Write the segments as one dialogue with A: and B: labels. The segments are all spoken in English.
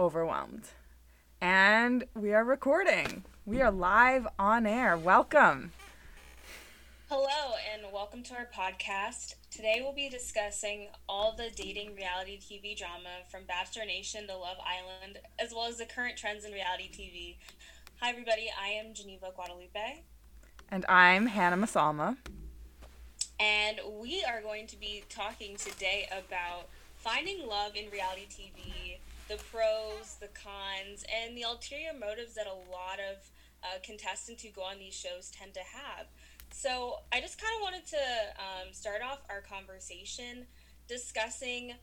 A: overwhelmed. And we are recording. We are live on air. Welcome.
B: Hello, and welcome to our podcast. Today we'll be discussing all the dating reality TV drama from Bachelor Nation to Love Island, as well as the current trends in reality TV. Hi, everybody. I am Geneva Guadalupe.
A: And I'm Hannah Masalma.
B: And we are going to be talking today about finding love in reality TV, the pros, the cons, and the ulterior motives that a lot of uh, contestants who go on these shows tend to have. So I just kind of wanted to um, start off our conversation discussing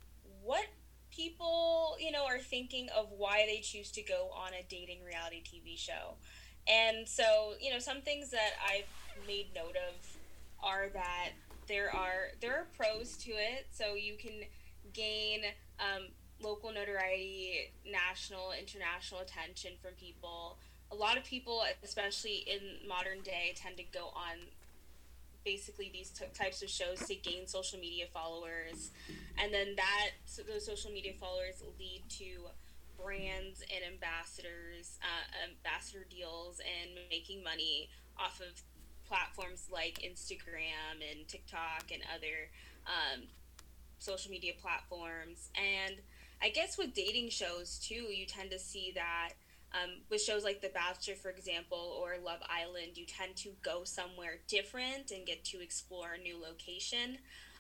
B: what people, you know, are thinking of why they choose to go on a dating reality TV show. And so, you know, some things that I've made note of are that there are there are pros to it. So you can gain um, local notoriety, national, international attention from people. A lot of people, especially in modern day, tend to go on basically these t- types of shows to gain social media followers, and then that so those social media followers lead to brands and ambassadors, uh, ambassador deals, and making money off of platforms like Instagram and TikTok and other um, social media platforms. And I guess with dating shows too, you tend to see that um, with shows like The Bachelor, for example, or Love Island, you tend to go somewhere different and get to explore a new location.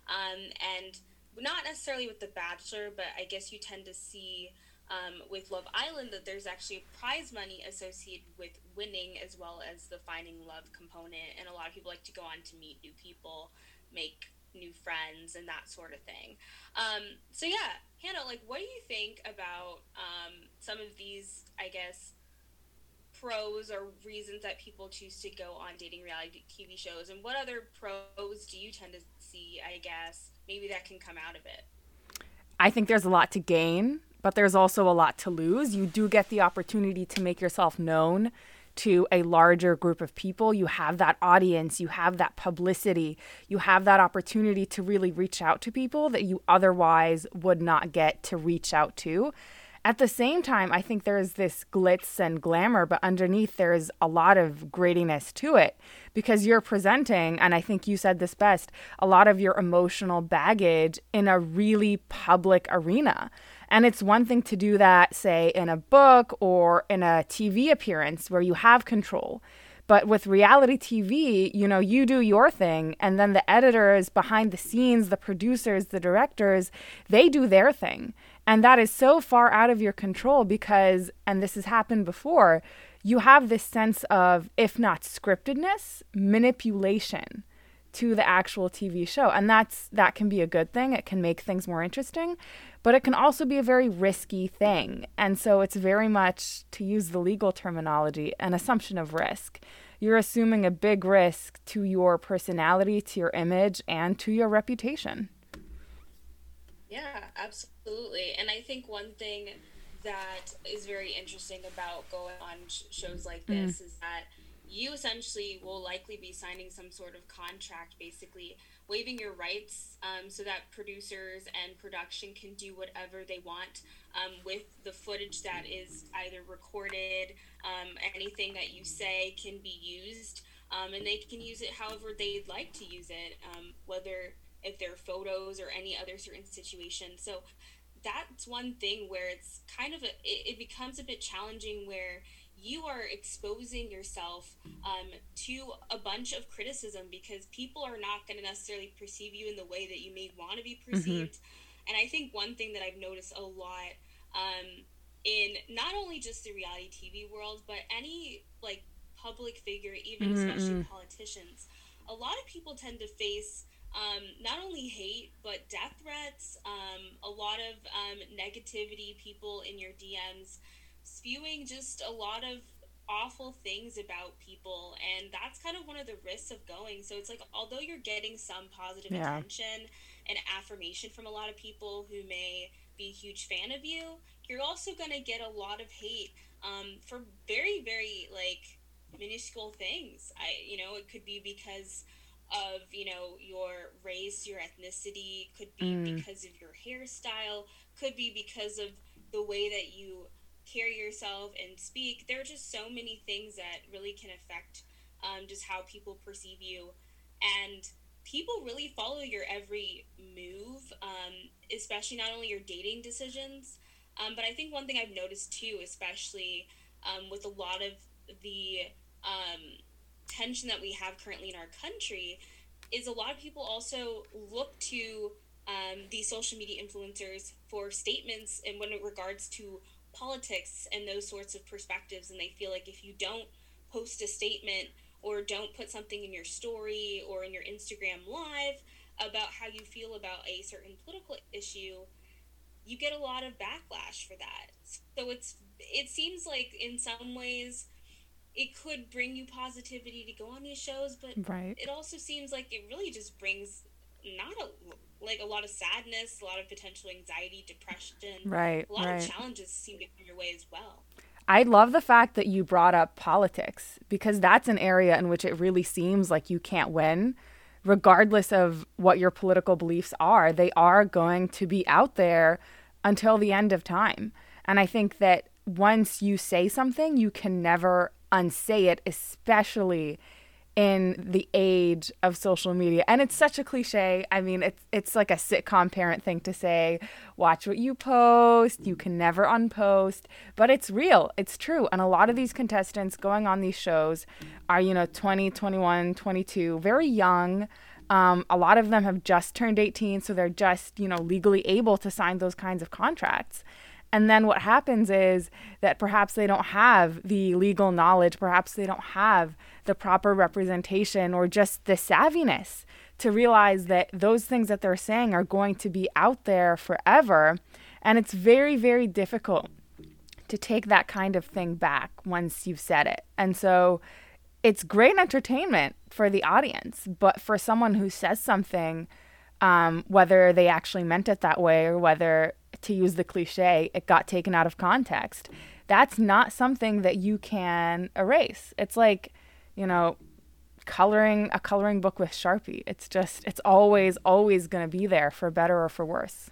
B: Um, and not necessarily with The Bachelor, but I guess you tend to see um, with Love Island that there's actually prize money associated with winning as well as the finding love component. And a lot of people like to go on to meet new people, make new friends, and that sort of thing. Um, so, yeah, Hannah, like, what do you think about um, some of these, I guess, pros or reasons that people choose to go on dating reality TV shows? And what other pros do you tend to see, I guess, maybe that can come out of it?
A: I think there's a lot to gain, but there's also a lot to lose. You do get the opportunity to make yourself known to a larger group of people. You have that audience, you have that publicity, you have that opportunity to really reach out to people that you otherwise would not get to reach out to. At the same time, I think there's this glitz and glamour, but underneath there's a lot of gradiness to it because you're presenting, and I think you said this best, a lot of your emotional baggage in a really public arena. And it's one thing to do that, say, in a book or in a TV appearance where you have control. But with reality TV, you know, you do your thing, and then the editors behind the scenes, the producers, the directors, they do their thing. And that is so far out of your control because, and this has happened before, you have this sense of, if not scriptedness, manipulation to the actual TV show. And that's that can be a good thing. It can make things more interesting, but it can also be a very risky thing. And so it's very much to use the legal terminology, an assumption of risk. You're assuming a big risk to your personality, to your image, and to your reputation.
B: Yeah, absolutely. And I think one thing that is very interesting about going on sh- shows like this mm. is that you essentially will likely be signing some sort of contract, basically waiving your rights um, so that producers and production can do whatever they want um, with the footage that is either recorded, um, anything that you say can be used, um, and they can use it however they'd like to use it, um, whether if they're photos or any other certain situation. So that's one thing where it's kind of a, it, it becomes a bit challenging where you are exposing yourself um, to a bunch of criticism because people are not going to necessarily perceive you in the way that you may want to be mm-hmm. perceived. Mm-hmm. And I think one thing that I've noticed a lot um, in not only just the reality TV world, but any like public figure, even mm-hmm. especially mm. politicians, a lot of people tend to face um, not only hate but death threats, um, a lot of um, negativity, people in your DMs spewing just a lot of awful things about people and that's kind of one of the risks of going so it's like although you're getting some positive yeah. attention and affirmation from a lot of people who may be a huge fan of you you're also going to get a lot of hate um, for very very like minuscule things i you know it could be because of you know your race your ethnicity could be mm. because of your hairstyle could be because of the way that you carry yourself and speak. There are just so many things that really can affect um, just how people perceive you. And people really follow your every move, um, especially not only your dating decisions. Um, but I think one thing I've noticed too, especially um, with a lot of the um, tension that we have currently in our country, is a lot of people also look to um, these social media influencers for statements and when it regards to politics and those sorts of perspectives. And they feel like if you don't post a statement or don't put something in your story or in your Instagram live about how you feel about a certain political issue, you get a lot of backlash for that. So it's it seems like in some ways it could bring you positivity to go on these shows, but right. it also seems like it really just brings not a like a lot of sadness, a lot of potential anxiety, depression.
A: Right.
B: A lot
A: right.
B: of challenges seem to come your way as well.
A: I love the fact that you brought up politics because that's an area in which it really seems like you can't win. Regardless of what your political beliefs are, they are going to be out there until the end of time. And I think that once you say something, you can never unsay it, especially in the age of social media. And it's such a cliche. I mean, it's it's like a sitcom parent thing to say, watch what you post, you can never unpost, but it's real. It's true. And a lot of these contestants going on these shows are, you know, 20, 21, 22, very young. Um, a lot of them have just turned 18, so they're just, you know, legally able to sign those kinds of contracts. And then what happens is that perhaps they don't have the legal knowledge, perhaps they don't have the proper representation or just the savviness to realize that those things that they're saying are going to be out there forever. And it's very, very difficult to take that kind of thing back once you've said it. And so it's great entertainment for the audience, but for someone who says something, um, whether they actually meant it that way or whether, to use the cliche, it got taken out of context, that's not something that you can erase. It's like, you know, coloring a coloring book with Sharpie. It's just, it's always, always going to be there for better or for worse.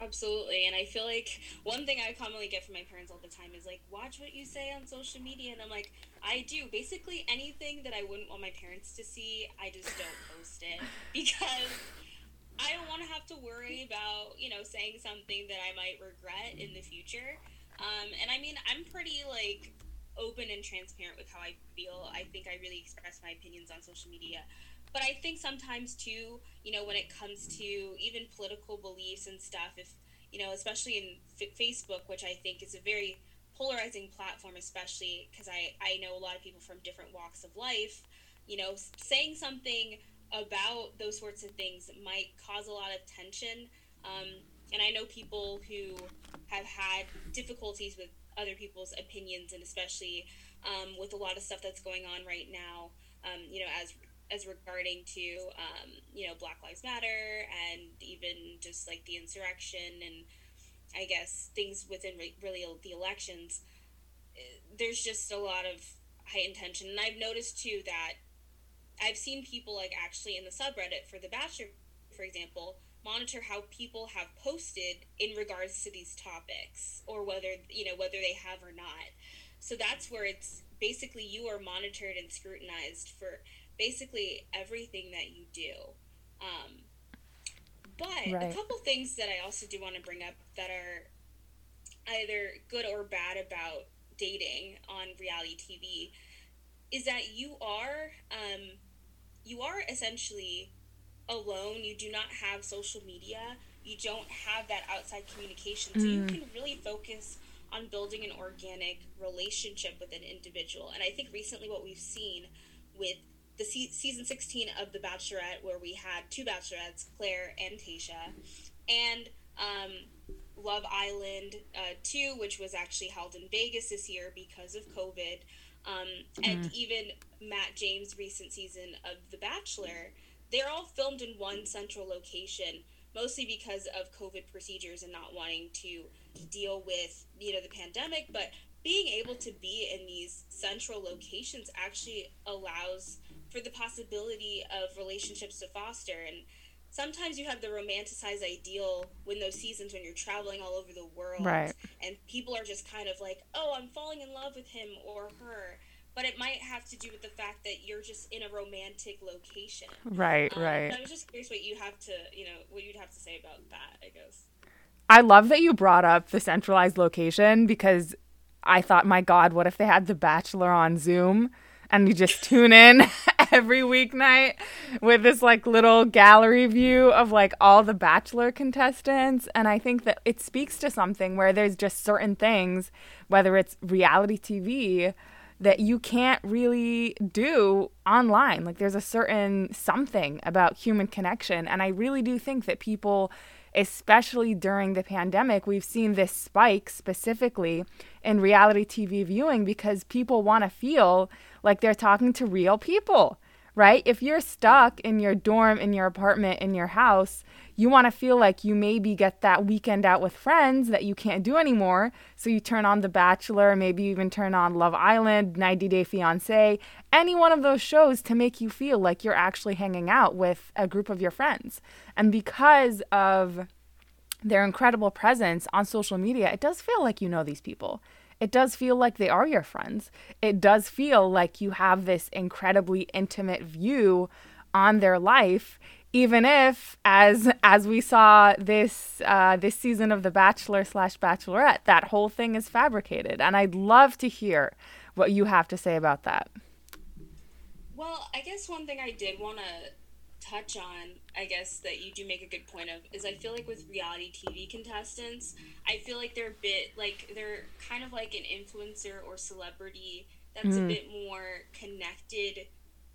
B: Absolutely. And I feel like one thing I commonly get from my parents all the time is like, watch what you say on social media. And I'm like, I do. Basically, anything that I wouldn't want my parents to see, I just don't post it because I don't want to have to worry about, you know, saying something that I might regret in the future. Um, and I mean, I'm pretty like open and transparent with how I feel. I think I really express my opinions on social media. But I think sometimes too, you know, when it comes to even political beliefs and stuff, if, you know, especially in F- Facebook, which I think is a very polarizing platform, especially because I, I know a lot of people from different walks of life, you know, saying something about those sorts of things might cause a lot of tension. Um, and I know people who have had difficulties with other people's opinions, and especially um, with a lot of stuff that's going on right now. Um, you know, as as regarding to um, you know Black Lives Matter and even just like the insurrection and I guess things within re- really the elections. There's just a lot of high intention, and I've noticed too that I've seen people like actually in the subreddit for The Bachelor, for example, monitor how people have posted in regards to these topics or whether you know whether they have or not so that's where it's basically you are monitored and scrutinized for basically everything that you do um, but right. a couple things that i also do want to bring up that are either good or bad about dating on reality tv is that you are um, you are essentially alone, you do not have social media, you don't have that outside communication. So mm. you can really focus on building an organic relationship with an individual. And I think recently what we've seen with the se- season 16 of The Bachelorette, where we had two bachelorettes, Clare and Tayshia, and um, Love Island uh, 2, which was actually held in Vegas this year because of COVID, um, mm. and even Matt James' recent season of The Bachelor they're all filmed in one central location, mostly because of COVID procedures and not wanting to deal with, you know, the pandemic, but being able to be in these central locations actually allows for the possibility of relationships to foster and sometimes you have the romanticized ideal when those seasons when you're traveling all over the world
A: right.
B: and people are just kind of like oh i'm falling in love with him or her but it might have to do with the fact that you're just in a romantic location.
A: Right
B: um,
A: right.
B: I was just curious what you have to you know what you'd have to say about that i guess.
A: I love that you brought up the centralized location because i thought my god what if they had the bachelor on zoom and you just tune in every weeknight with this like little gallery view of like all the bachelor contestants? And i think that it speaks to something where there's just certain things whether it's reality tv that you can't really do online. Like there's a certain something about human connection. And i really do think that people especially during the pandemic, we've seen this spike specifically in reality TV viewing because people want to feel like they're talking to real people, right? If you're stuck in your dorm, in your apartment, in your house, you want to feel like you maybe get that weekend out with friends that you can't do anymore. So you turn on The Bachelor, maybe you even turn on Love Island, 90 Day Fiancé, any one of those shows to make you feel like you're actually hanging out with a group of your friends. And because of their incredible presence on social media, it does feel like you know these people. It does feel like they are your friends. It does feel like you have this incredibly intimate view on their life even if as as we saw this uh, this season of the bachelor slash bachelorette that whole thing is fabricated and i'd love to hear what you have to say about that
B: well i guess one thing i did want to touch on i guess that you do make a good point of is i feel like with reality tv contestants i feel like they're a bit like they're kind of like an influencer or celebrity that's mm. a bit more connected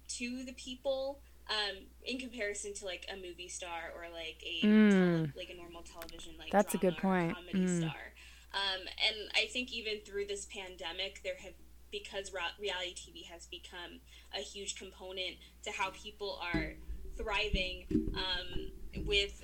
B: to the people um, in comparison to like a movie star or like a mm. tele- like a normal television like
A: that's a good point
B: comedy mm. star um, and i think even through this pandemic there have because reality tv has become a huge component to how people are thriving um, with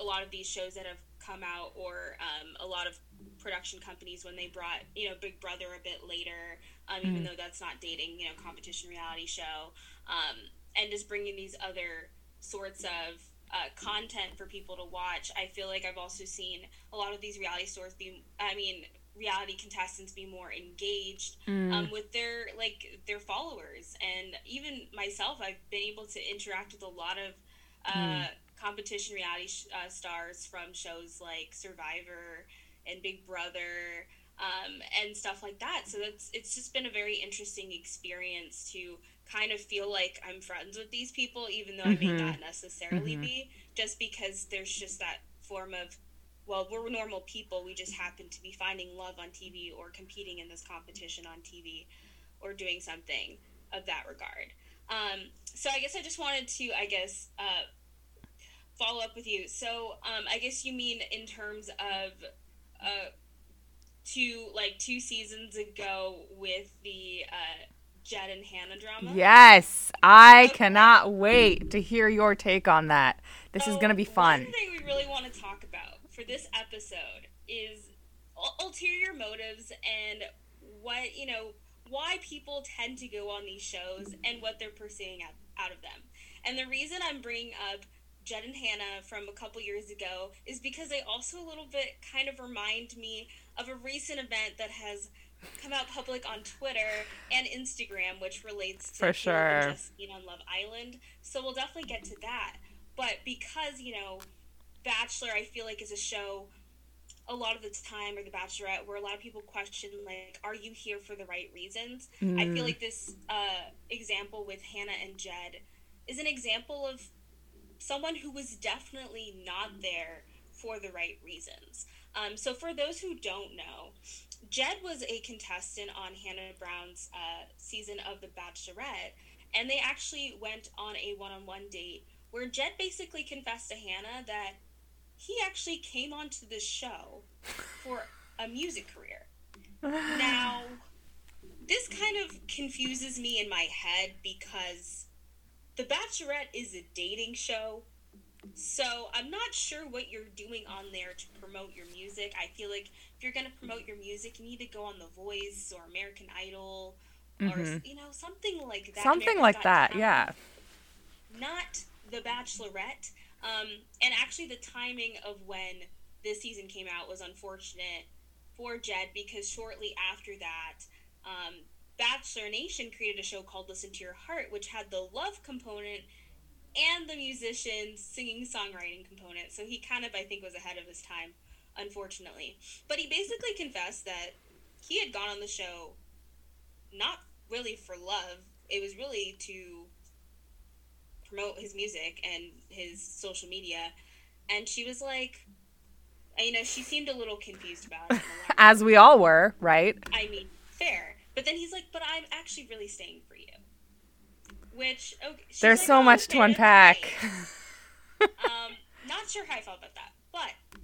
B: a lot of these shows that have come out or um, a lot of production companies when they brought you know big brother a bit later um, mm. even though that's not dating you know competition reality show um, and just bringing these other sorts of uh, content for people to watch. I feel like I've also seen a lot of these reality stores be, I mean, reality contestants be more engaged mm. um, with their like their followers, and even myself, I've been able to interact with a lot of uh, mm. competition reality sh- uh, stars from shows like Survivor and Big Brother. Um, and stuff like that. So that's it's just been a very interesting experience to kind of feel like I'm friends with these people, even though mm-hmm. I may mm-hmm. not necessarily mm-hmm. be, just because there's just that form of, well, we're normal people. We just happen to be finding love on TV or competing in this competition on TV or doing something of that regard. Um, so I guess I just wanted to, I guess, uh, follow up with you. So um, I guess you mean in terms of uh, two, like two seasons ago with the. Uh, Jed and Hannah drama?
A: Yes, I okay. cannot wait to hear your take on that. This so, is going to be fun.
B: One thing we really want to talk about for this episode is ulterior motives and what, you know, why people tend to go on these shows and what they're pursuing out of them. And the reason I'm bringing up Jed and Hannah from a couple years ago is because they also a little bit kind of remind me of a recent event that has come out public on Twitter and Instagram, which relates to
A: for sure
B: just being on Love Island. So we'll definitely get to that. But because you know, Bachelor, I feel like is a show a lot of the time or the bachelorette where a lot of people question like are you here for the right reasons mm. i feel mm. like this uh, example with hannah and jed is an example of someone who was definitely not there for the right reasons um, so for those who don't know Jed was a contestant on Hannah Brown's uh, season of The Bachelorette, and they actually went on a one on one date where Jed basically confessed to Hannah that he actually came onto this show for a music career. now, this kind of confuses me in my head because The Bachelorette is a dating show. So I'm not sure what you're doing on there to promote your music. I feel like if you're gonna promote your music, you need to go on The Voice or American Idol mm-hmm. or you know something like that.
A: Something like that, yeah.
B: Not The Bachelorette. Um, and actually, the timing of when this season came out was unfortunate for Jed because shortly after that, um, Bachelor Nation created a show called Listen to Your Heart, which had the love component and the musicians singing songwriting component. So he kind of, I think, was ahead of his time, unfortunately. But he basically confessed that he had gone on the show not really for love, it was really to promote his music and his social media. And she was like, you know, she seemed a little confused about it.
A: As we all were, right?
B: I mean, fair. But then he's like, but I'm actually really staying for you. Which, okay.
A: There's
B: like,
A: so
B: oh,
A: much to unpack.
B: um, not sure how I felt about that. But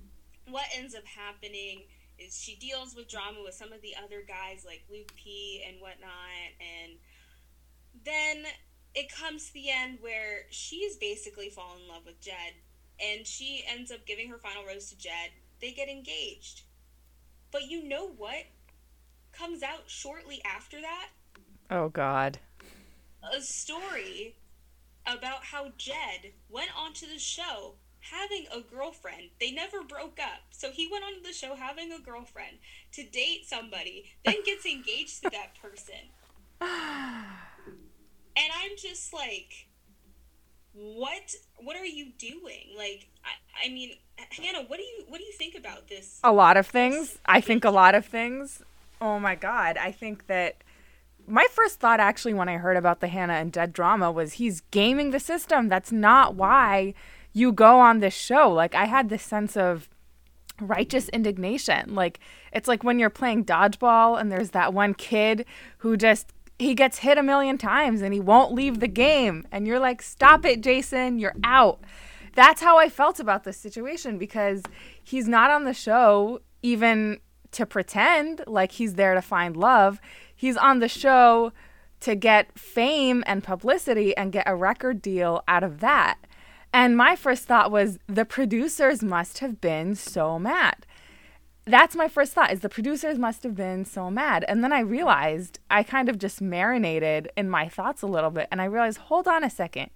B: what ends up happening is she deals with drama with some of the other guys like Luke P and whatnot. And then it comes to the end where she's basically fallen in love with Jed. And she ends up giving her final rose to Jed. They get engaged. But you know what? comes out shortly after that.
A: Oh God.
B: A story about how Jed went onto the show having a girlfriend. They never broke up. So he went onto the show having a girlfriend to date somebody, then gets engaged to that person. And I'm just like what what are you doing? Like I, I mean Hannah, what do you what do you think about this?
A: A lot of things. I think a lot of things. Oh my God. I think that my first thought actually when I heard about the Hannah and Jed drama was he's gaming the system. That's not why you go on this show. Like I had this sense of righteous indignation. Like it's like when you're playing dodgeball and there's that one kid who just he gets hit a million times and he won't leave the game and you're like stop it Jason, you're out. That's how I felt about this situation because he's not on the show even to pretend like he's there to find love. He's on the show to get fame and publicity and get a record deal out of that. And my first thought was the producers must have been so mad. That's my first thought is the producers must have been so mad. And then I realized I kind of just marinated in my thoughts a little bit and I realized hold on a second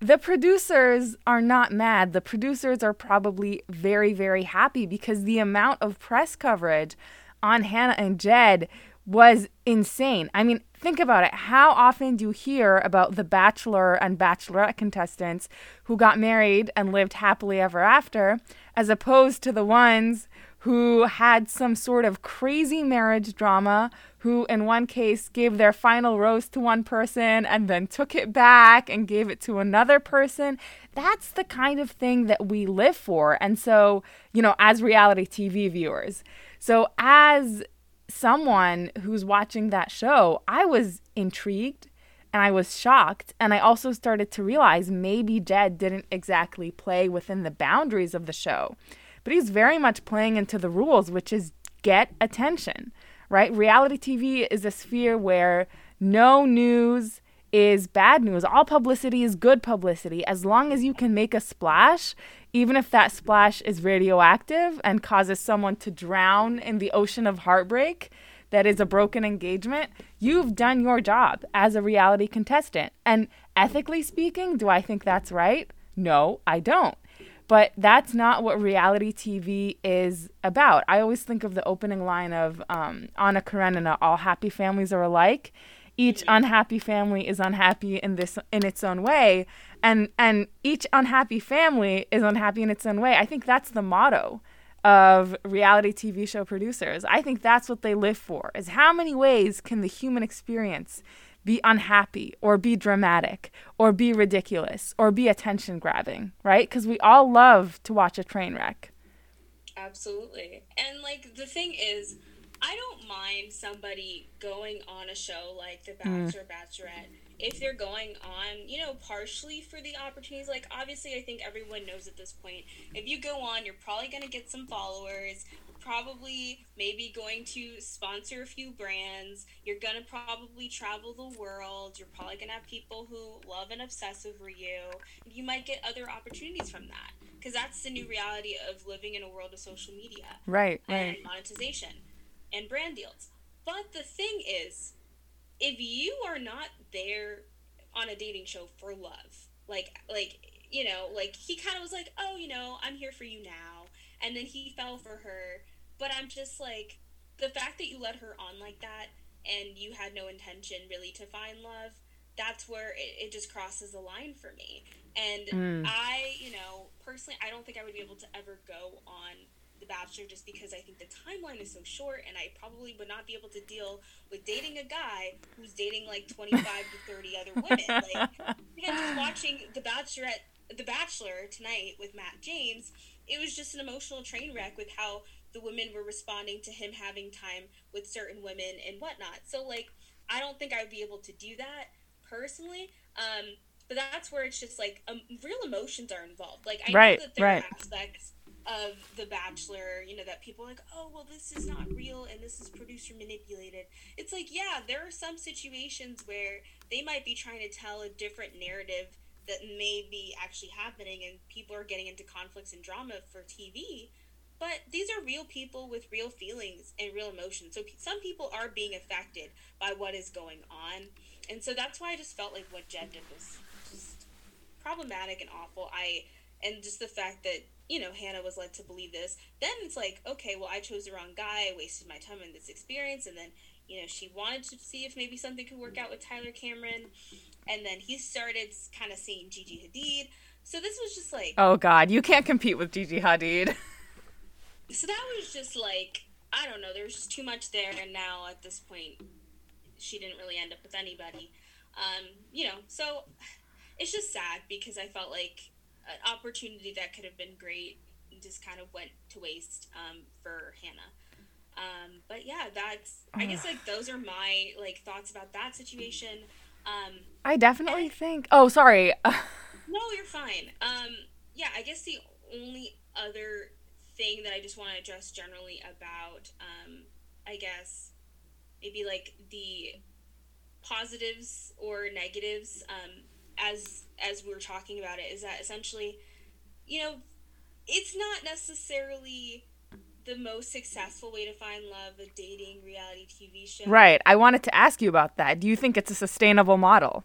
A: the producers are not mad. The producers are probably very, very happy because the amount of press coverage on Hannah and Jed was insane. I mean, think about it. How often do you hear about the Bachelor and Bachelorette contestants who got married and lived happily ever after, as opposed to the ones who had some sort of crazy marriage drama, who in one case gave their final rose to one person and then took it back and gave it to another person. That's the kind of thing that we live for. And so, you know, as reality TV viewers. So, as someone who's watching that show, I was intrigued and I was shocked. And I also started to realize maybe Jed didn't exactly play within the boundaries of the show but he's very much playing into the rules, which is get attention, right? Reality TV is a sphere where no news is bad news. All publicity is good publicity. As long as you can make a splash, even if that splash is radioactive and causes someone to drown in the ocean of heartbreak that is a broken engagement, you've done your job as a reality contestant. And ethically speaking, do I think that's right? No, I don't. But that's not what reality TV is about. I always think of the opening line of um, Anna Karenina, all happy families are alike. Each unhappy family is unhappy in this in its own way, and and each unhappy family is unhappy in its own way. I think that's the motto of reality TV show producers. I think that's what they live for. Is how many ways can the human experience be unhappy or be dramatic or be ridiculous or be attention grabbing, right? Because we all love to watch a train wreck.
B: Absolutely. And like the thing is, I don't mind somebody going on a show like The mm. Bachelor mm. Bachelorette if they're going on, you know, partially for the opportunities. Like, obviously, I think everyone knows at this point, if you go on, you're probably going to get some followers probably maybe going to sponsor a few brands. You're going to probably travel the world. You're probably going to have people who love and obsess over you. You might get other opportunities from that because that's the new reality of living in a world of social media.
A: Right, right.
B: and right. monetization and brand deals. But the thing is, if you are not there on a dating show for love, like like you know, like he kind of was like, "Oh, you know, I'm here for you now," and then he fell for her. But I'm just like, the fact that you let her on like that and you had no intention really to find love, that's where it, it just crosses the line for me. And mm. I, you know, personally, I don't think I would be able to ever go on Bachelor just because I think the timeline is so short and I probably would not be able to deal with dating a guy who's dating like 25 to 30 other women. Like, again, just watching The Bachelorette the Bachelor tonight with Matt James, it was just an emotional train wreck with how the women were responding to him having time with certain women and whatnot. So like, I don't think I would be able to do that personally. Um, but that's where it's just like um, real emotions are involved. Like I right, know that there right. are aspects of The Bachelor, you know, that people like, oh, well, this is not real and this is producer manipulated. It's like, yeah, there are some situations where they might be trying to tell a different narrative that may be actually happening and people are getting into conflicts and drama for TV. But these are real people with real feelings and real emotions. So some people are being affected by what is going on. And so that's why I just felt like what Jed did was just problematic and awful. I and just the fact that, you know, Hannah was led to believe this, then it's like, okay, well I chose the wrong guy, I wasted my time in this experience and then, you know, she wanted to see if maybe something could work out with Tyler Cameron and then he started kind of seeing Gigi Hadid. So this was just like
A: Oh god, you can't compete with Gigi Hadid.
B: so that was just like I don't know, there was just too much there and now at this point she didn't really end up with anybody. Um, you know, so it's just sad because I felt like an opportunity that could have been great just kind of went to waste um, for Hannah. Um, but yeah, that's I guess like those are my like thoughts about that situation. Um,
A: I definitely and, think. Oh, sorry.
B: no, you're fine. Um, yeah, I guess the only other thing that I just want to address generally about, um, I guess, maybe like the positives or negatives, um, as as we are talking about it, is that essentially, you know, it's not necessarily the most successful way to find love a dating reality TV show.
A: Right. I wanted to ask you about that. Do you think it's a sustainable model?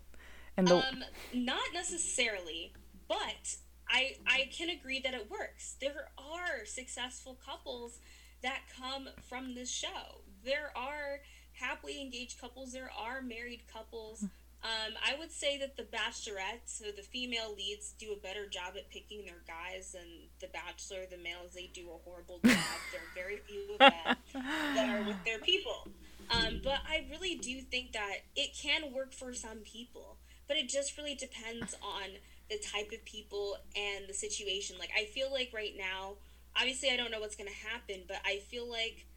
B: And the um, not necessarily, but I I can agree that it works. There are successful couples that come from this show. There are happily engaged couples. There are married couples. Um, I would say that the Bachelorette, so the female leads, do a better job at picking their guys than the Bachelor. The males, they do a horrible job. there are very few of them that are with their people. Um, but I really do think that it can work for some people, but it just really depends on the type of people and the situation. Like, I feel like right now, obviously, I don't know what's going to happen, but I feel like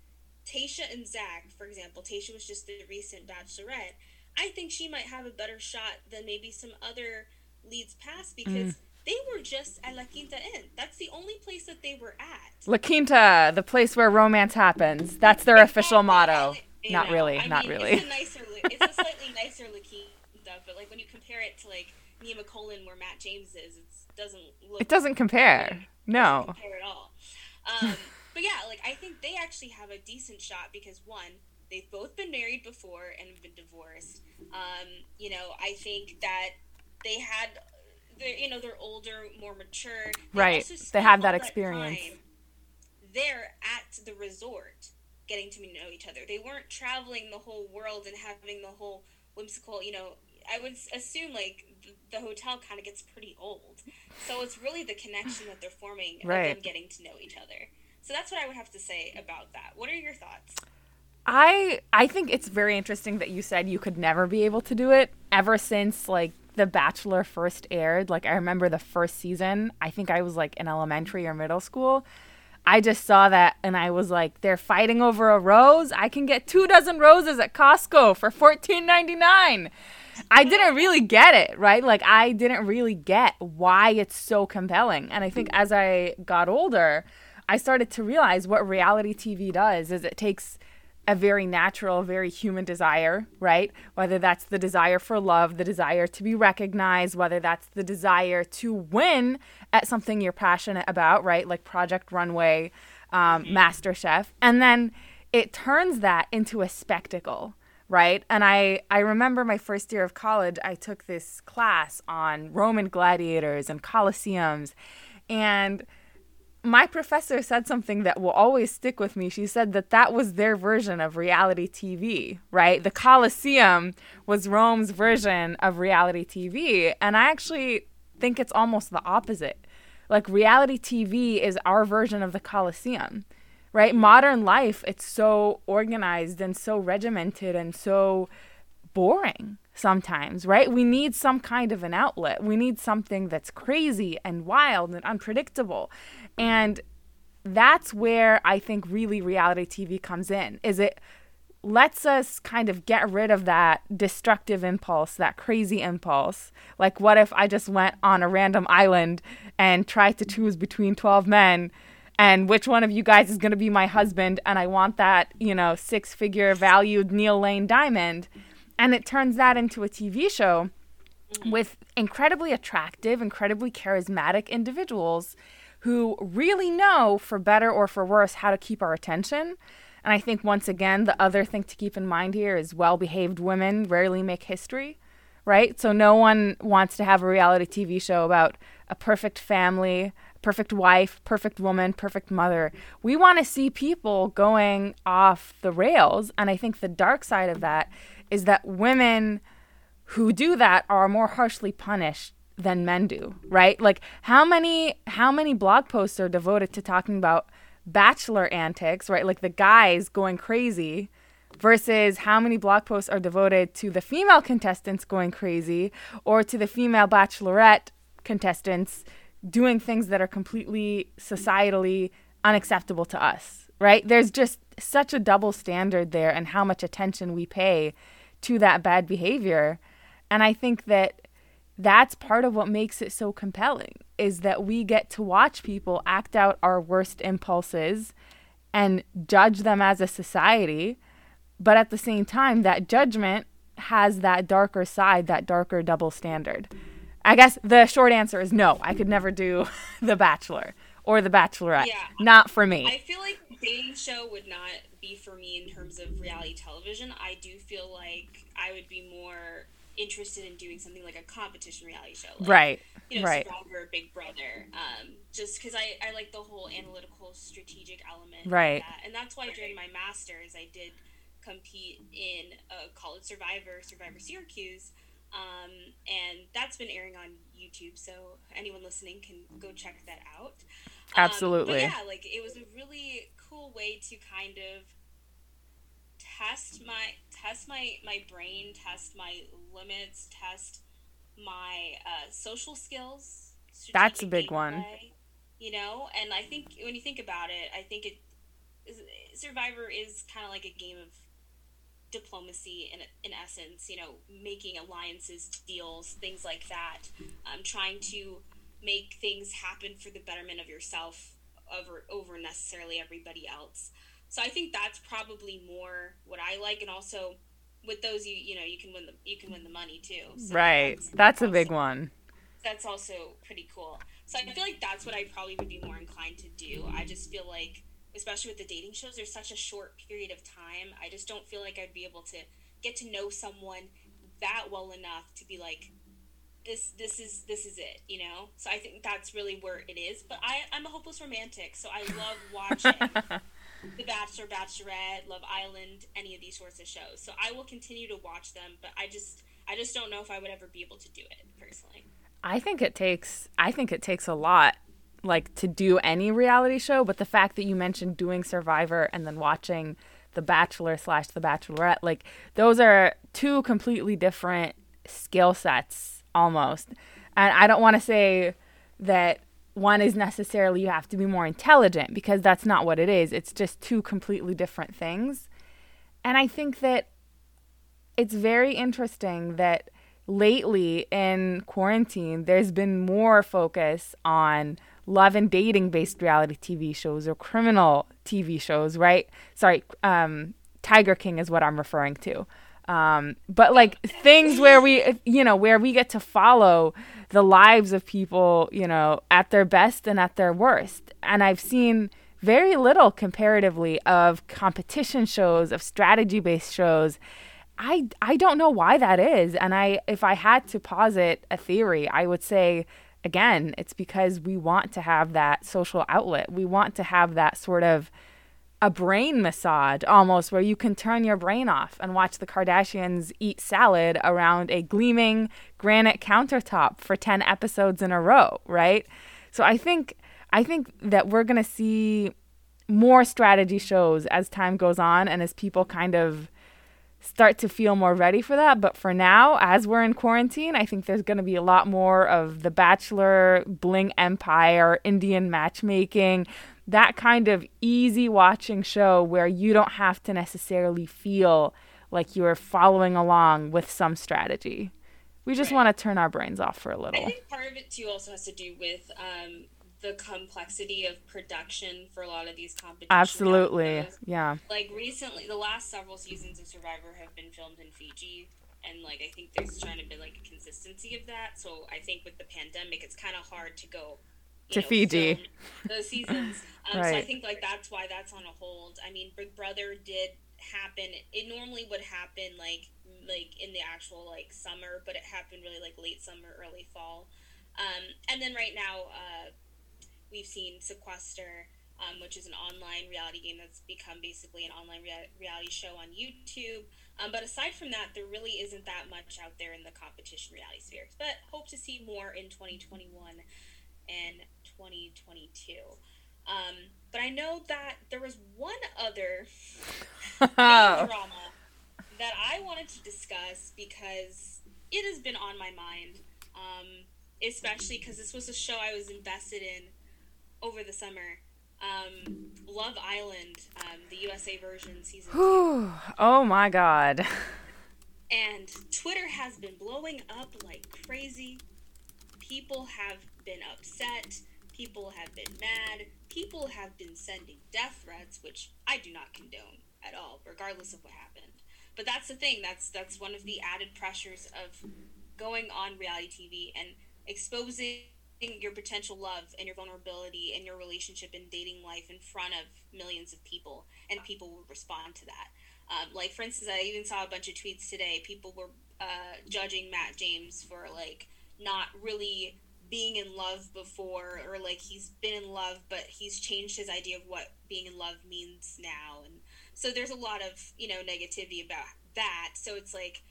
B: Tayshia and Zach, for example, Tayshia was just the recent Bachelorette I think she might have a better shot than maybe some other leads past because mm. they were just at La Quinta Inn. That's the only place that they were at.
A: La Quinta, the place where romance happens. That's their official motto. not know. really, I not mean, really.
B: It's a nicer, it's a slightly nicer La Quinta, but like when you compare it to like Nemacolin, where Matt James is, it doesn't look.
A: It doesn't compare. No.
B: Doesn't compare at all. Um, but yeah, like I think they actually have a decent shot because one, they've both been married before and have been divorced. Um, you know, I think that they had, they're, you know, they're older, more mature.
A: They right. They have that experience.
B: That there at the resort, getting to know each other. They weren't traveling the whole world and having the whole whimsical, you know, I would assume like the hotel kind of gets pretty old. So it's really the connection that they're forming right. them getting to know each other. So that's what I would have to say about that. What are your thoughts?
A: I I think it's very interesting that you said you could never be able to do it ever since like The Bachelor first aired. Like I remember the first season, I think I was like in elementary or middle school. I just saw that and I was like, they're fighting over a rose. I can get two dozen roses at Costco for fourteen ninety nine. I didn't really get it, right? Like I didn't really get why it's so compelling. And I think as I got older, I started to realize what reality TV does is it takes a very natural, very human desire, right? Whether that's the desire for love, the desire to be recognized, whether that's the desire to win at something you're passionate about, right? Like Project Runway, um, mm-hmm. MasterChef. And then it turns that into a spectacle, right? And I, I remember my first year of college, I took this class on Roman gladiators and Colosseums. And my professor said something that will always stick with me. She said that that was their version of reality TV, right? The Colosseum was Rome's version of reality TV. And I actually think it's almost the opposite. Like reality TV is our version of the Colosseum right? Modern life, it's so organized and so regimented and so boring sometimes, right? We need some kind of an outlet. We need something that's crazy and wild and unpredictable. And that's where I think really reality TV comes in. Is it lets us kind of get rid of that destructive impulse, that crazy impulse. Like what if I just went on a random island and tried to choose between 12 men and which one of you guys is going to be my husband and I want that, you know, six figure valued Neil Lane diamond. And it turns that into a TV show mm. with incredibly attractive, incredibly charismatic individuals who really know, for better or for worse, how to keep our attention. And I think, once again, the other thing to keep in mind here is well behaved women rarely make history, right? So, no one wants to have a reality TV show about a perfect family, perfect wife, perfect woman, perfect mother. We want to see people going off the rails. And I think the dark side of that is that women who do that are more harshly punished than men do, right? Like how many how many blog posts are devoted to talking about bachelor antics, right? Like the guys going crazy versus how many blog posts are devoted to the female contestants going crazy or to the female bachelorette contestants doing things that are completely societally unacceptable to us, right? There's just such a double standard there and how much attention we pay to that bad behavior. And I think that that's part of what makes it so compelling is that we get to watch people act out our worst impulses and judge them as a society. But at the same time, that judgment has that darker side, that darker double standard. I guess the short answer is no. I could never do The Bachelor or The Bachelorette. Yeah, not for me.
B: I feel like dating show would not be for me in terms of reality television. I do feel like I would be more interested in doing something like a competition reality show. Like,
A: right.
B: You know,
A: right.
B: Survivor, Big Brother. Um, just because I, I like the whole analytical, strategic element.
A: Right.
B: That. And that's why during my master's, I did compete in a college Survivor, Survivor Syracuse um, and that's been airing on YouTube, so anyone listening can go check that out.
A: Um, Absolutely.
B: yeah, like it was a really cool way to kind of test my test my my brain, test my limits, test my uh, social skills.
A: That's a big one.
B: You know, and I think when you think about it, I think it Survivor is kind of like a game of diplomacy in, in essence, you know, making alliances, deals, things like that, um, trying to make things happen for the betterment of yourself over over necessarily everybody else. So I think that's probably more what I like, and also with those, you you know, you can win the you can win the money too.
A: So right, that's, that's also, a big one.
B: That's also pretty cool. So I feel like that's what I probably would be more inclined to do. I just feel like especially with the dating shows, there's such a short period of time. I just don't feel like I'd be able to get to know someone that well enough to be like, this this is this is it, you know. So I think that's really where it is. But I I'm a hopeless romantic, so I love watching The Bachelor, Bachelorette, Love Island, any of these sorts of shows. So I will continue to watch them, but I just I just don't know if I would ever be able to do it personally.
A: I think it takes I think it takes a lot like to do any reality show, but the fact that you mentioned doing Survivor and then watching The Bachelor slash The Bachelorette, like those are two completely different skill sets almost. And I don't want to say that one is necessarily you have to be more intelligent because that's not what it is. It's just two completely different things. And I think that it's very interesting that lately in quarantine, there's been more focus on love and dating based reality TV shows or criminal TV shows, right? Sorry, um, Tiger King is what I'm referring to. Um, but like things where we, you know, where we get to follow the lives of people, you know, at their best and at their worst. And I've seen very little comparatively of competition shows, of strategy based shows. I I don't know why that is. And I if I had to posit a theory, I would say again, it's because we want to have that social outlet. We want to have that sort of a brain massage almost where you can turn your brain off and watch the Kardashians eat salad around a gleaming granite countertop for 10 episodes in a row, right? So I think I think that we're going to see more strategy shows as time goes on and as people kind of start to feel more ready for that. But for now, as we're in quarantine, I think there's going to be a lot more of The Bachelor, Bling Empire, Indian matchmaking, that kind of easy watching show where you don't have to necessarily feel like you're following along with some strategy. We just right. want to turn our brains off for a little. I
B: think part of it too also has to do with um, the complexity of production for a lot of these competitions.
A: Absolutely, yeah.
B: Like recently, the last several seasons of Survivor have been filmed in Fiji, and like I think there's trying to be like a consistency of that. So I think with the pandemic, it's kind of hard to go
A: to know, Fiji
B: those seasons. Um, right. So I think like that's why that's on a hold. I mean, Big Brother did happen. It normally would happen like like in the actual like summer, but it happened really like late summer, early fall. Um, and then right now, uh, we've seen Sequester, um, which is an online reality game that's become basically an online rea- reality show on YouTube. Um, but aside from that, there really isn't that much out there in the competition reality sphere. But hope to see more in 2021 and 2022. Um, but I know that there was one other drama that I wanted to discuss because it has been on my mind, um, especially because this was a show I was invested in over the summer. Um, Love Island, um, the USA version season.
A: Two. oh my god.
B: And Twitter has been blowing up like crazy. People have been upset. People have been mad. People have been sending death threats, which I do not condone at all, regardless of what happened. But that's the thing. That's that's one of the added pressures of going on reality TV and exposing your potential love and your vulnerability and your relationship and dating life in front of millions of people, and people will respond to that. Um, like for instance, I even saw a bunch of tweets today. People were uh, judging Matt James for like not really being in love before, or like he's been in love, but he's changed his idea of what being in love means now, and so there's a lot of you know negativity about that. So it's like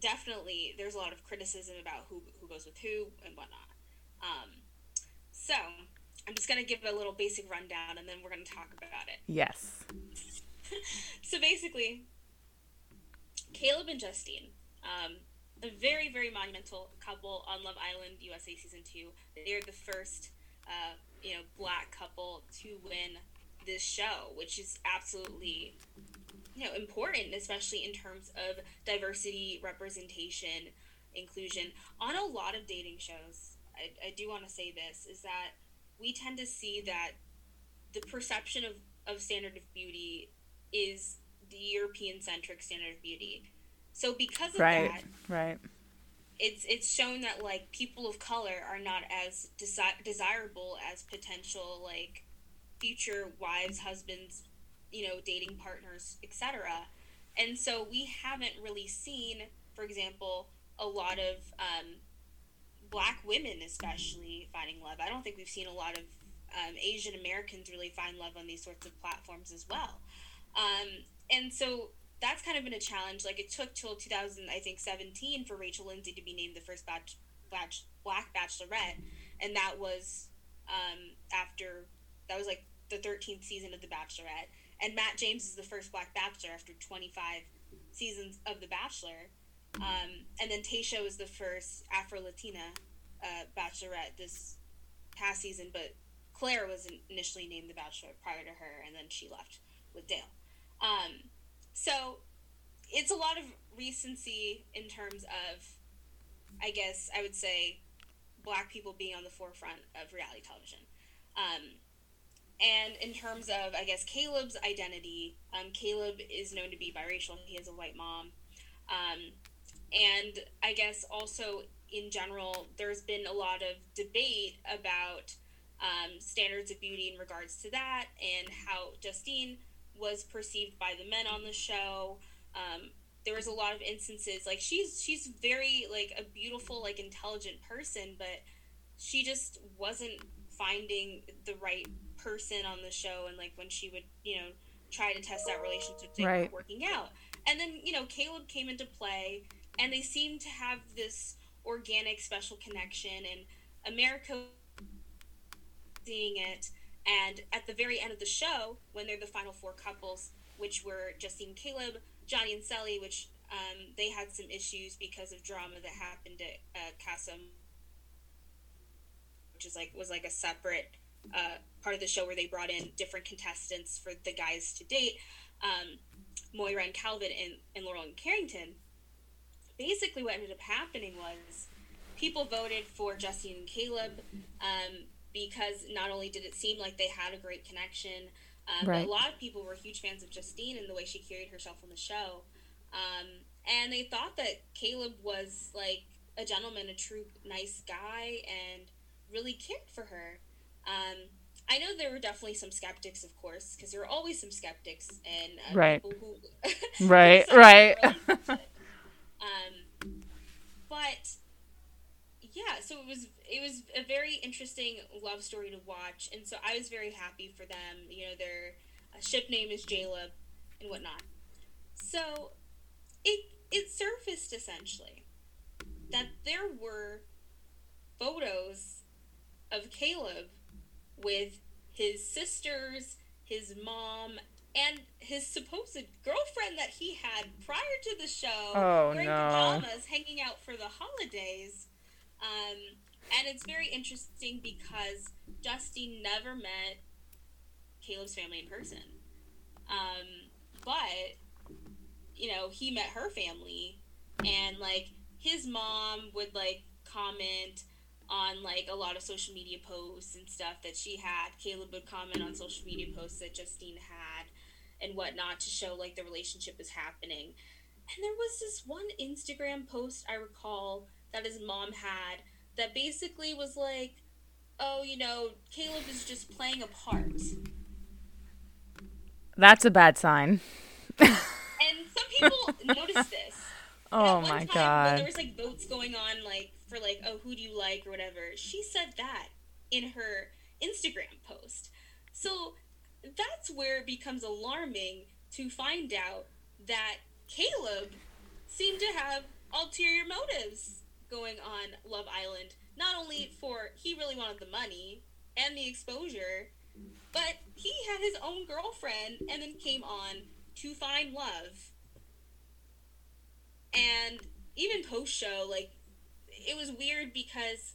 B: definitely there's a lot of criticism about who who goes with who and whatnot. Um, so I'm just gonna give a little basic rundown, and then we're gonna talk about it.
A: Yes.
B: so basically, Caleb and Justine, um, a very very monumental couple on Love Island USA season two. They're the first, uh, you know, black couple to win this show, which is absolutely you know important, especially in terms of diversity, representation, inclusion on a lot of dating shows. I, I do want to say this is that we tend to see that the perception of, of standard of beauty is the European centric standard of beauty. So because of
A: right,
B: that,
A: right,
B: it's it's shown that like people of color are not as desi- desirable as potential like future wives, husbands, you know, dating partners, etc. And so we haven't really seen, for example, a lot of um, black women especially finding love. I don't think we've seen a lot of um, Asian Americans really find love on these sorts of platforms as well. Um, and so that's kind of been a challenge. Like it took till 2000, I think 17 for Rachel Lindsay to be named the first batch, batch, black bachelorette. And that was um, after, that was like the 13th season of The Bachelorette. And Matt James is the first black bachelor after 25 seasons of The Bachelor. Um, and then Tayshia was the first Afro Latina uh, bachelorette this past season, but Clare was initially named the bachelor prior to her, and then she left with Dale. Um, so it's a lot of recency in terms of, I guess I would say, black people being on the forefront of reality television. Um, and in terms of, I guess, Caleb's identity, um, Caleb is known to be biracial. He has a white mom. Um, and I guess also in general, there's been a lot of debate about um, standards of beauty in regards to that and how Justine was perceived by the men on the show. Um, there was a lot of instances like she's she's very like a beautiful like intelligent person but she just wasn't finding the right person on the show and like when she would you know try to test that relationship they right. working out and then you know caleb came into play and they seemed to have this organic special connection and america seeing it and at the very end of the show when they're the final four couples which were justine caleb johnny and cely which um, they had some issues because of drama that happened at uh, Casa which is like was like a separate uh, part of the show where they brought in different contestants for the guys to date, um, Moira and Calvin and, and Laurel and Carrington. Basically, what ended up happening was people voted for Justine and Caleb um, because not only did it seem like they had a great connection, um, right. but a lot of people were huge fans of Justine and the way she carried herself on the show. Um, and they thought that Caleb was like a gentleman, a true nice guy, and really cared for her. Um, I know there were definitely some skeptics, of course, because there are always some skeptics and uh,
A: right.
B: people who
A: right, right.
B: um, but yeah, so it was it was a very interesting love story to watch, and so I was very happy for them. You know, their uh, ship name is Jaleb and whatnot. So it it surfaced essentially that there were photos of Caleb with his sisters, his mom, and his supposed girlfriend that he had prior to the show
A: oh,
B: wearing
A: no.
B: pajamas hanging out for the holidays. Um, and it's very interesting because Justine never met Caleb's family in person. Um, but, you know, he met her family, and like his mom would like comment on like a lot of social media posts and stuff that she had. Caleb would comment on social media posts that Justine had and whatnot to show like the relationship is happening. And there was this one Instagram post I recall that his mom had that basically was like, oh, you know, Caleb is just playing a part.
A: That's a bad sign.
B: and some people noticed this.
A: Oh my time, god.
B: there was like votes going on like for like, oh, who do you like or whatever. She said that in her Instagram post. So that's where it becomes alarming to find out that Caleb seemed to have ulterior motives going on Love Island. Not only for he really wanted the money and the exposure, but he had his own girlfriend and then came on to find love. And even post show, like it was weird because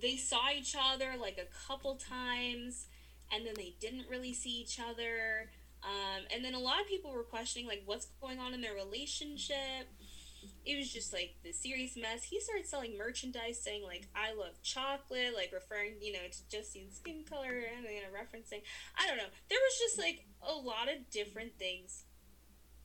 B: they saw each other like a couple times and then they didn't really see each other. Um, and then a lot of people were questioning like what's going on in their relationship. It was just like the serious mess. He started selling merchandise saying like I love chocolate, like referring, you know, to Justine's skin color and you know, referencing I don't know. There was just like a lot of different things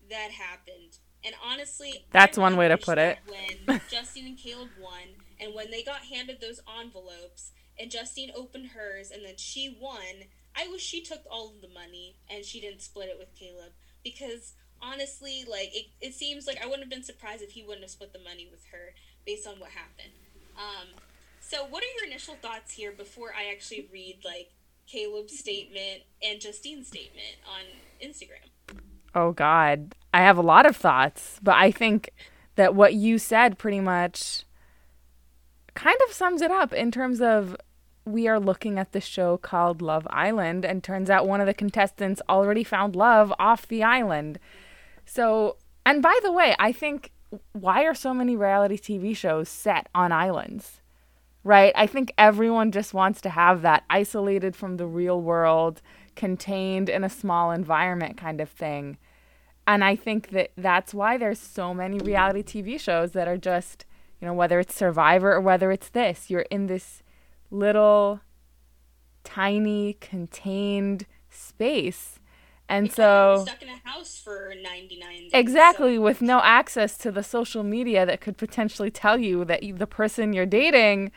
B: that happened and honestly,
A: that's one way to put it.
B: When Justine and Caleb won, and when they got handed those envelopes, and Justine opened hers, and then she won, I wish she took all of the money and she didn't split it with Caleb because honestly, like it, it seems like I wouldn't have been surprised if he wouldn't have split the money with her based on what happened. Um, so, what are your initial thoughts here before I actually read like Caleb's statement and Justine's statement on Instagram?
A: Oh God, I have a lot of thoughts, but I think that what you said pretty much kind of sums it up in terms of we are looking at the show called Love Island, and turns out one of the contestants already found love off the island. So, and by the way, I think why are so many reality TV shows set on islands? Right? I think everyone just wants to have that isolated from the real world, contained in a small environment kind of thing. And I think that that's why there's so many reality TV shows that are just, you know, whether it's Survivor or whether it's this, you're in this little tiny contained space. And
B: because
A: so
B: stuck in a house for 99 days,
A: Exactly,
B: so.
A: with no access to the social media that could potentially tell you that you, the person you're dating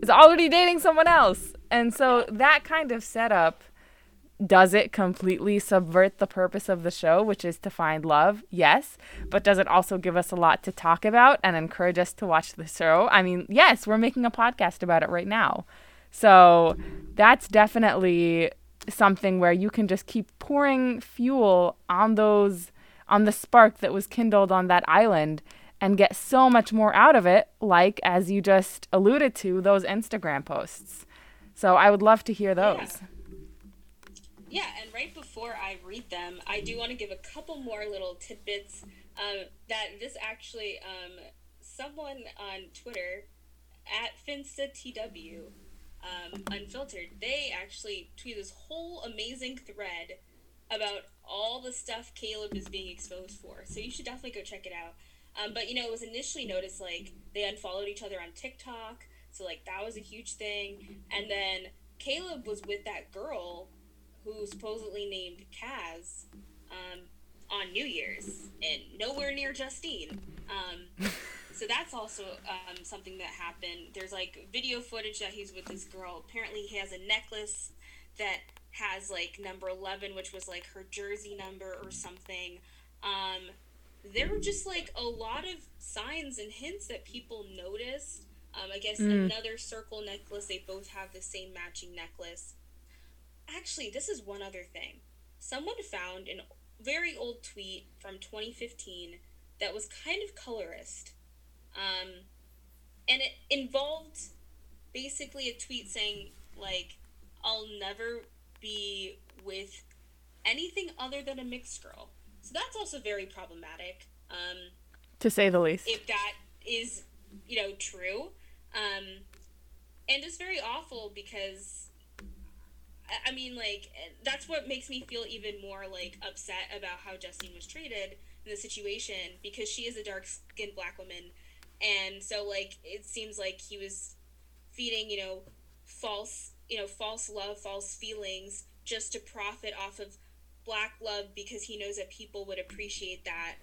A: is already dating someone else. And so that kind of setup does it completely subvert the purpose of the show, which is to find love? Yes. But does it also give us a lot to talk about and encourage us to watch the show? I mean, yes, we're making a podcast about it right now. So that's definitely something where you can just keep pouring fuel on those on the spark that was kindled on that island and get so much more out of it like as you just alluded to those Instagram posts. So I would love to hear those.
B: Yeah. Yeah, and right before I read them, I do want to give a couple more little tidbits. Um, that this actually, um, someone on Twitter at FinstaTW, um, Unfiltered, they actually tweeted this whole amazing thread about all the stuff Caleb is being exposed for. So you should definitely go check it out. Um, but you know, it was initially noticed like they unfollowed each other on TikTok, so like that was a huge thing. And then Caleb was with that girl who supposedly named Kaz um, on New Year's and nowhere near Justine. Um, so that's also um, something that happened. There's like video footage that he's with this girl. Apparently, he has a necklace that has like number 11, which was like her jersey number or something. Um, there were just like a lot of signs and hints that people noticed. Um, I guess mm. another circle necklace, they both have the same matching necklace. Actually, this is one other thing. Someone found a very old tweet from 2015 that was kind of colorist. Um, and it involved basically a tweet saying, like, I'll never be with anything other than a mixed girl. So that's also very problematic. Um,
A: to say the least.
B: If that is, you know, true. Um, and it's very awful because I mean, like that's what makes me feel even more like upset about how Justine was treated in the situation because she is a dark skinned black woman, and so like it seems like he was feeding you know false you know false love, false feelings just to profit off of black love because he knows that people would appreciate that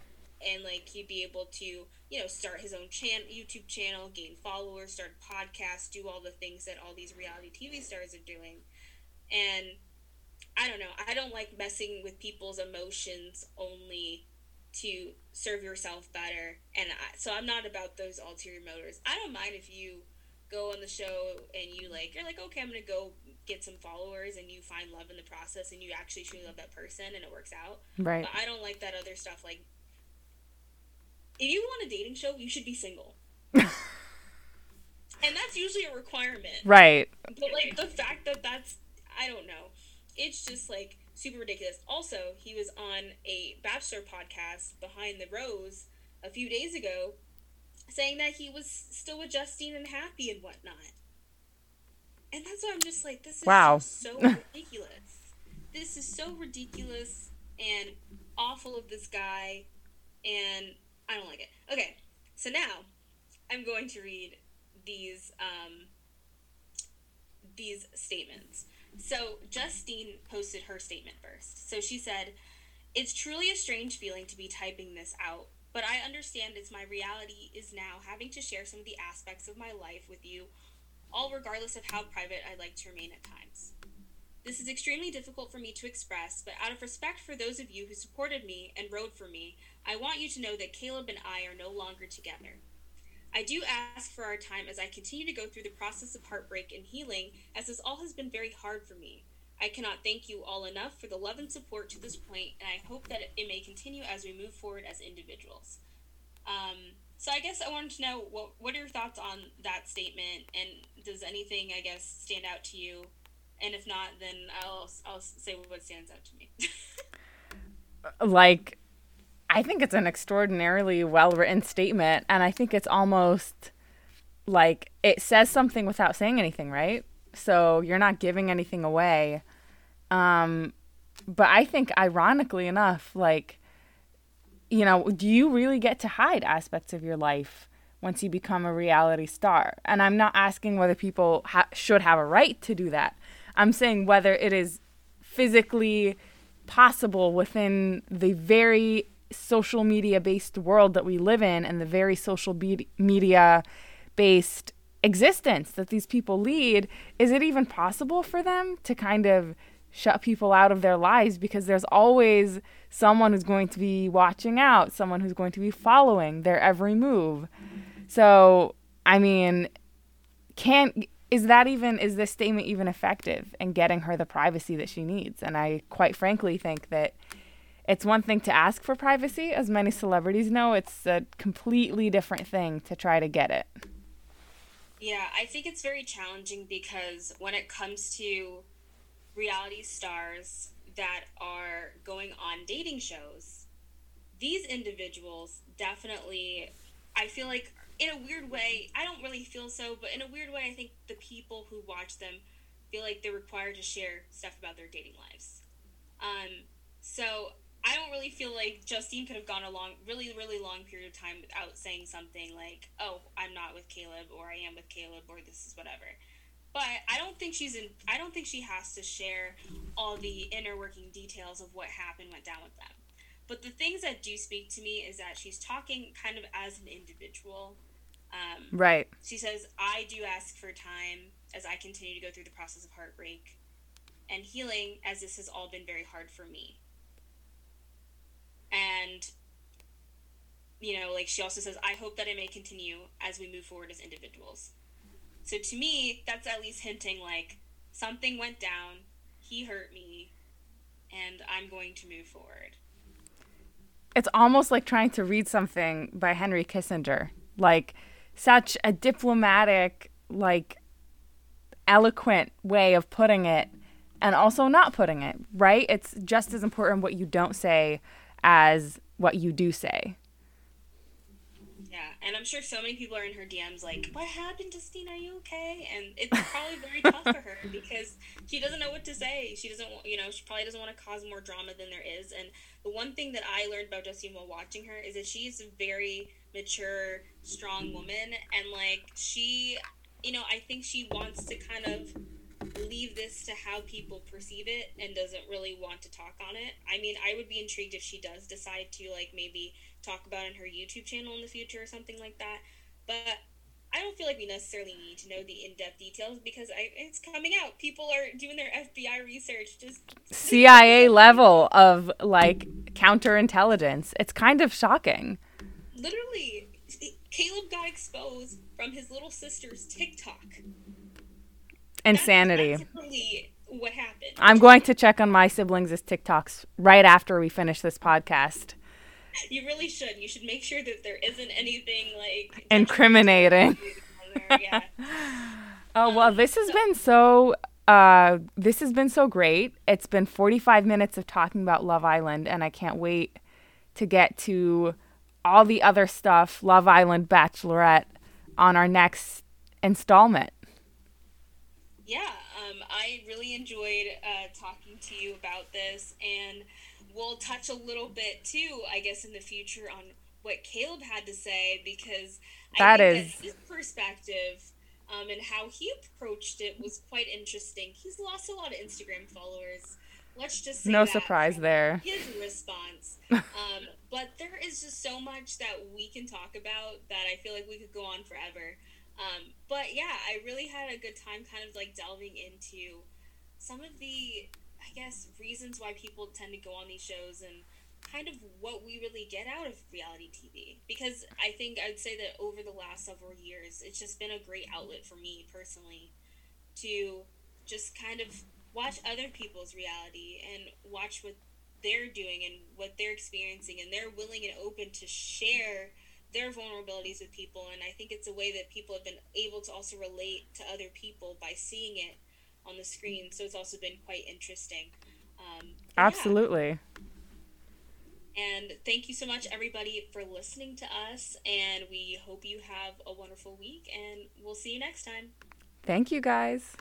B: and like he'd be able to you know start his own chan- youtube channel gain followers start podcasts do all the things that all these reality tv stars are doing and I don't know. I don't like messing with people's emotions only to serve yourself better. And I, so I'm not about those ulterior motives. I don't mind if you go on the show and you like you're like okay I'm gonna go get some followers and you find love in the process and you actually truly love that person and it works out.
A: Right.
B: But I don't like that other stuff. Like if you want a dating show, you should be single. and that's usually a requirement.
A: Right.
B: But like the fact that that's I don't know. It's just like super ridiculous. Also, he was on a Bachelor podcast, Behind the Rose, a few days ago, saying that he was still adjusting and happy and whatnot. And that's why I'm just like, this is wow. so ridiculous. this is so ridiculous and awful of this guy, and I don't like it. Okay, so now I'm going to read these um, these statements. So Justine posted her statement first. So she said, It's truly a strange feeling to be typing this out, but I understand it's my reality is now having to share some of the aspects of my life with you, all regardless of how private I'd like to remain at times. This is extremely difficult for me to express, but out of respect for those of you who supported me and rode for me, I want you to know that Caleb and I are no longer together. I do ask for our time as I continue to go through the process of heartbreak and healing, as this all has been very hard for me. I cannot thank you all enough for the love and support to this point, and I hope that it may continue as we move forward as individuals. Um, so I guess I wanted to know what what are your thoughts on that statement, and does anything I guess stand out to you? And if not, then I'll I'll say what stands out to me.
A: like I think it's an extraordinarily well written statement. And I think it's almost like it says something without saying anything, right? So you're not giving anything away. Um, but I think, ironically enough, like, you know, do you really get to hide aspects of your life once you become a reality star? And I'm not asking whether people ha- should have a right to do that. I'm saying whether it is physically possible within the very social media based world that we live in and the very social be- media based existence that these people lead, is it even possible for them to kind of shut people out of their lives because there's always someone who's going to be watching out, someone who's going to be following their every move. So, I mean, can is that even is this statement even effective in getting her the privacy that she needs? And I quite frankly think that it's one thing to ask for privacy, as many celebrities know, it's a completely different thing to try to get it.
B: Yeah, I think it's very challenging because when it comes to reality stars that are going on dating shows, these individuals definitely, I feel like, in a weird way, I don't really feel so, but in a weird way, I think the people who watch them feel like they're required to share stuff about their dating lives. Um, so I don't really feel like Justine could have gone a long, really, really long period of time without saying something like, "Oh, I'm not with Caleb," or "I am with Caleb," or "This is whatever." But I don't think she's in. I don't think she has to share all the inner working details of what happened, went down with them. But the things that do speak to me is that she's talking kind of as an individual.
A: Um, right.
B: She says, "I do ask for time as I continue to go through the process of heartbreak and healing, as this has all been very hard for me." And, you know, like she also says, I hope that it may continue as we move forward as individuals. So to me, that's at least hinting like something went down, he hurt me, and I'm going to move forward.
A: It's almost like trying to read something by Henry Kissinger. Like, such a diplomatic, like, eloquent way of putting it and also not putting it, right? It's just as important what you don't say as what you do say.
B: Yeah, and I'm sure so many people are in her DMs like, "What happened, Justine? Are you okay?" And it's probably very tough for her because she doesn't know what to say. She doesn't, you know, she probably doesn't want to cause more drama than there is. And the one thing that I learned about Justine while watching her is that she's a very mature, strong woman, and like she, you know, I think she wants to kind of leave this to how people perceive it and doesn't really want to talk on it. I mean, I would be intrigued if she does decide to like maybe talk about in her YouTube channel in the future or something like that. But I don't feel like we necessarily need to know the in-depth details because I, it's coming out. People are doing their FBI research. Just
A: CIA level of like counterintelligence. It's kind of shocking.
B: Literally, Caleb got exposed from his little sister's TikTok.
A: Insanity.
B: What happened.
A: I'm going to check on my siblings' TikToks right after we finish this podcast.
B: You really should. You should make sure that there isn't anything like
A: incriminating. Yeah. oh well, this has been so. Uh, this has been so great. It's been 45 minutes of talking about Love Island, and I can't wait to get to all the other stuff, Love Island, Bachelorette, on our next installment
B: yeah, um, I really enjoyed uh, talking to you about this, and we'll touch a little bit too, I guess, in the future on what Caleb had to say because
A: that is
B: that his perspective um, and how he approached it was quite interesting. He's lost a lot of Instagram followers. Let's just
A: no surprise there.
B: His response, um, but there is just so much that we can talk about that I feel like we could go on forever. Um, but yeah, I really had a good time kind of like delving into some of the, I guess, reasons why people tend to go on these shows and kind of what we really get out of reality TV. Because I think I'd say that over the last several years, it's just been a great outlet for me personally to just kind of watch other people's reality and watch what they're doing and what they're experiencing and they're willing and open to share their vulnerabilities with people and i think it's a way that people have been able to also relate to other people by seeing it on the screen. So it's also been quite interesting. Um,
A: absolutely.
B: Yeah. and thank you so much everybody for listening to us and we hope you have a wonderful week and we'll see you next time.
A: Thank you guys